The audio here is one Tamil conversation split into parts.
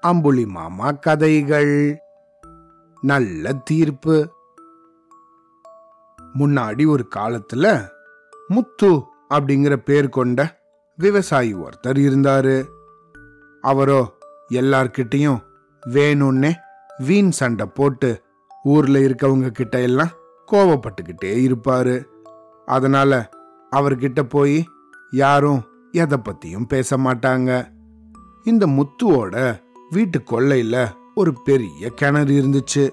அம்புலி மாமா கதைகள். நல்ல தீர்ப்பு. முன்னாடி ஒரு காலத்துல முத்து அப்படிங்கிற பேர் கொண்ட விவசாயி ஒருத்தர் இருந்தாரு. அவரோ எல்லார்கிட்டையும் வேணும்னே வீண் சண்டை போட்டு ஊர்ல இருக்கவங்க கிட்ட எல்லாம் கோவப்பட்டுக்கிட்டே இருப்பாரு. அதனால அவர்கிட்ட போய் யாரும் எதை பத்தியும் பேச மாட்டாங்க. இந்த முத்துவோட வீட்டு கொள்ளையில ஒரு பெரிய கிணறு இருந்துச்சு.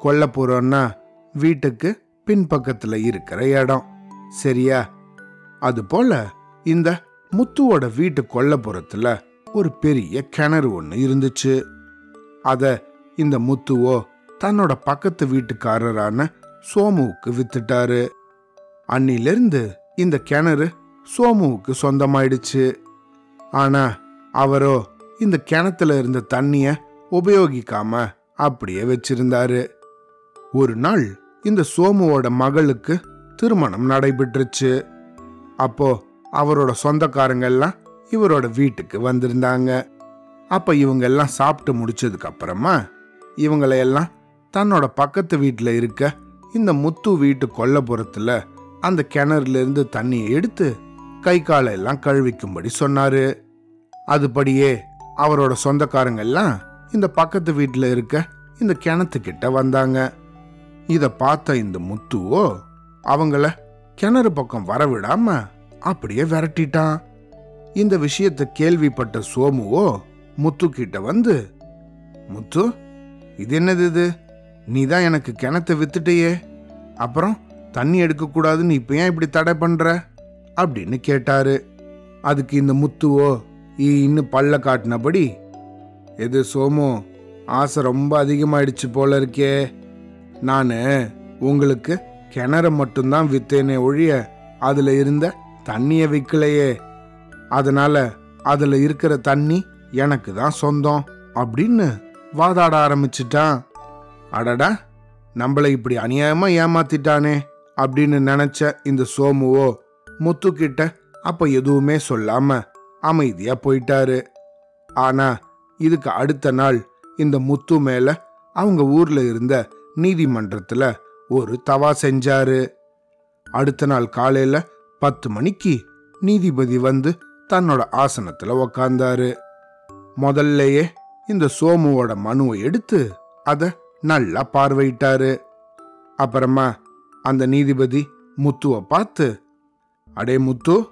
கொல்ல போறோம்னா வீட்டுக்கு பின்பக்கத்துல இருக்கிற இடம். சரியா? அது போல இந்த முத்துவோட வீட்டு கொல்லப்புறத்துல ஒரு பெரிய கிணறு ஒன்று இருந்துச்சு. அத இந்த முத்துவோ தன்னோட பக்கத்து வீட்டுக்காரரான சோமுவுக்கு வித்துட்டாரு. அன்னிலிருந்து இந்த கிணறு சோமுவுக்கு சொந்தமாயிடுச்சு. ஆனா அவரோ இந்த கிணத்துல இருந்த தண்ணிய உபயோகிக்காம அப்படியே வச்சிருந்தாரு. ஒரு நாள் இந்த சோமுவோட மகளுக்கு திருமணம் நடைபெற்றுச்சு. அப்போ அவரோட சொந்தக்காரங்க எல்லாம் இவரோட வீட்டுக்கு வந்திருந்தாங்க. அப்ப இவங்க எல்லாம் சாப்பிட்டு முடிச்சதுக்கு அப்புறமா இவங்களையெல்லாம் தன்னோட பக்கத்து வீட்டில் இருக்க இந்த முத்து வீட்டு கொல்லப்புறத்துல அந்த கிணறுல இருந்து தண்ணியை எடுத்து கை காலை எல்லாம் கழுவிக்கும்படி சொன்னாரு. அதுபடியே அவரோட சொந்தக்காரங்க எல்லாம் இந்த பக்கத்து வீட்டில் இருக்க இந்த கிணத்துக்கிட்ட வந்தாங்க. இதை பார்த்த இந்த முத்துவோ அவங்கள கிணறு பக்கம் வரவிடாம அப்படியே விரட்டிட்டான். இந்த விஷயத்தை கேள்விப்பட்ட சோமுவோ முத்து கிட்ட வந்து முத்து இது என்னது இது? நீ தான் எனக்கு கிணத்தை வித்துட்டியே. அப்புறம் தண்ணி எடுக்கக்கூடாதுன்னு இப்ப ஏன் இப்படி தடை பண்ற? அப்படின்னு கேட்டாரு. அதுக்கு இந்த முத்துவோ ஈ இன்னும் பல்ல காட்டினபடி எது சோமு ஆசை ரொம்ப அதிகமாயிடுச்சு போல இருக்கே. நான் உங்களுக்கு கிணற மட்டும்தான் வித்தேனே ஒழிய அதுல இருந்த தண்ணியை விற்கலையே அதனால அதுல இருக்கிற தண்ணி எனக்கு தான் சொந்தம் அப்படின்னு வாதாட ஆரம்பிச்சிட்டான். அடடா நம்மளை இப்படி அநியாயமா ஏமாத்திட்டானே அப்படின்னு நினைச்ச இந்த சோமுவோ முத்துக்கிட்ட அப்ப எதுவுமே சொல்லாம அமைதியா போயிட்டாரு. ஆனா இதுக்கு அடுத்த நாள் இந்த முத்து மேல அவங்க ஊர்ல இருந்த நீதிமன்றத்துல ஒரு தவா செஞ்சாரு. அடுத்த நாள் காலையில பத்து மணிக்கு நீதிபதி வந்து தன்னோட ஆசனத்துல உக்காந்தாரு. முதல்லயே இந்த சோமுவோட மனுவை எடுத்து அதை நல்லா பார்வையிட்டாரு. அப்புறமா அந்த நீதிபதி முத்துவை பார்த்து அடே முத்து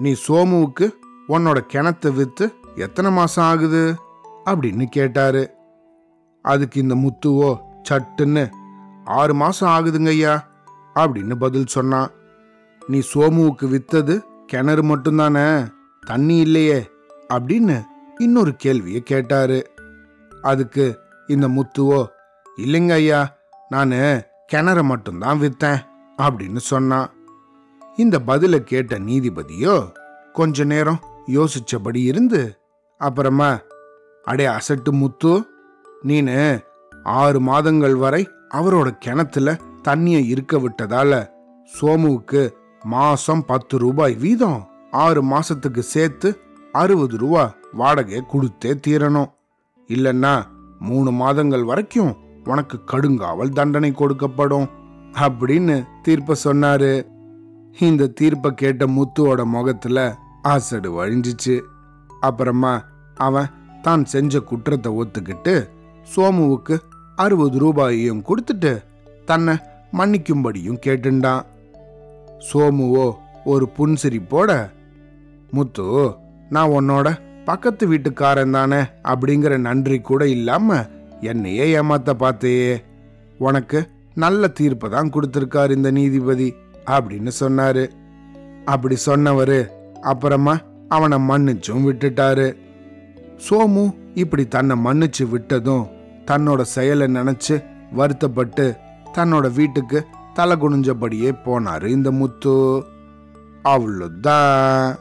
நீ சோமுவுக்கு உன்னோட கிணத்தை விற்று எத்தனை மாசம் ஆகுது? அப்படின்னு கேட்டாரு. அதுக்கு இந்த முத்துவோ சட்டுன்னு ஆறு மாசம் ஆகுதுங்க ஐயா அப்படின்னு பதில் சொன்னான் நீ சோமுவுக்கு வித்தது கிணறு மட்டும்தானே தண்ணி இல்லையே அப்படின்னு இன்னொரு கேள்வியை கேட்டாரு. அதுக்கு இந்த முத்துவோ இல்லைங்க ஐயா நான் கிணற மட்டும்தான் வித்தேன் அப்படின்னு சொன்னான் இந்த பதிலை கேட்ட நீதிபதியோ கொஞ்ச நேரம் யோசிச்சபடி இருந்து அப்புறமா அடே அசட்டு முத்து நீனு ஆறு மாதங்கள் வரை அவரோட கிணத்துல தண்ணிய இருக்க விட்டதால சோமுவுக்கு மாசம் பத்து ரூபாய் வீதம் ஆறு மாசத்துக்கு சேர்த்து அறுபது ரூபா வாடகை கொடுத்தே தீரணும். இல்லைன்னா மூணு மாதங்கள் வரைக்கும் உனக்கு கடுங்காவல் தண்டனை கொடுக்கப்படும் அப்படின்னு தீர்ப்ப சொன்னாரு. இந்த தீர்ப்பை கேட்ட முத்துவோட முகத்துல ஆசடு வழிஞ்சிச்சு. அப்புறமா அவன் தான் செஞ்ச குற்றத்தை ஒத்துக்கிட்டு சோமுவுக்கு அறுபது ரூபாயையும் கொடுத்துட்டு தன்னை மன்னிக்கும்படியும் கேட்டுண்டான். சோமுவோ ஒரு புன்சிரிப்போட முத்து நான் உன்னோட பக்கத்து வீட்டுக்காரன் தானே அப்படிங்கிற நன்றி கூட இல்லாம என்னையே ஏமாத்த பார்த்தையே. உனக்கு நல்ல தீர்ப்பை தான் கொடுத்துருக்காரு இந்த நீதிபதி. அப்படின்னு சொன்னாரு. அப்படி சொன்னவரு அப்புறமா அவனை மன்னிச்சும் விட்டுட்டாரு. சோமு இப்படி தன்னை மன்னிச்சு விட்டதும் தன்னோட செயலை நினைச்சு வருத்தப்பட்டு தன்னோட வீட்டுக்கு தலை குனிஞ்சபடியே போனாரு இந்த முத்து. அவ்வளோதான்.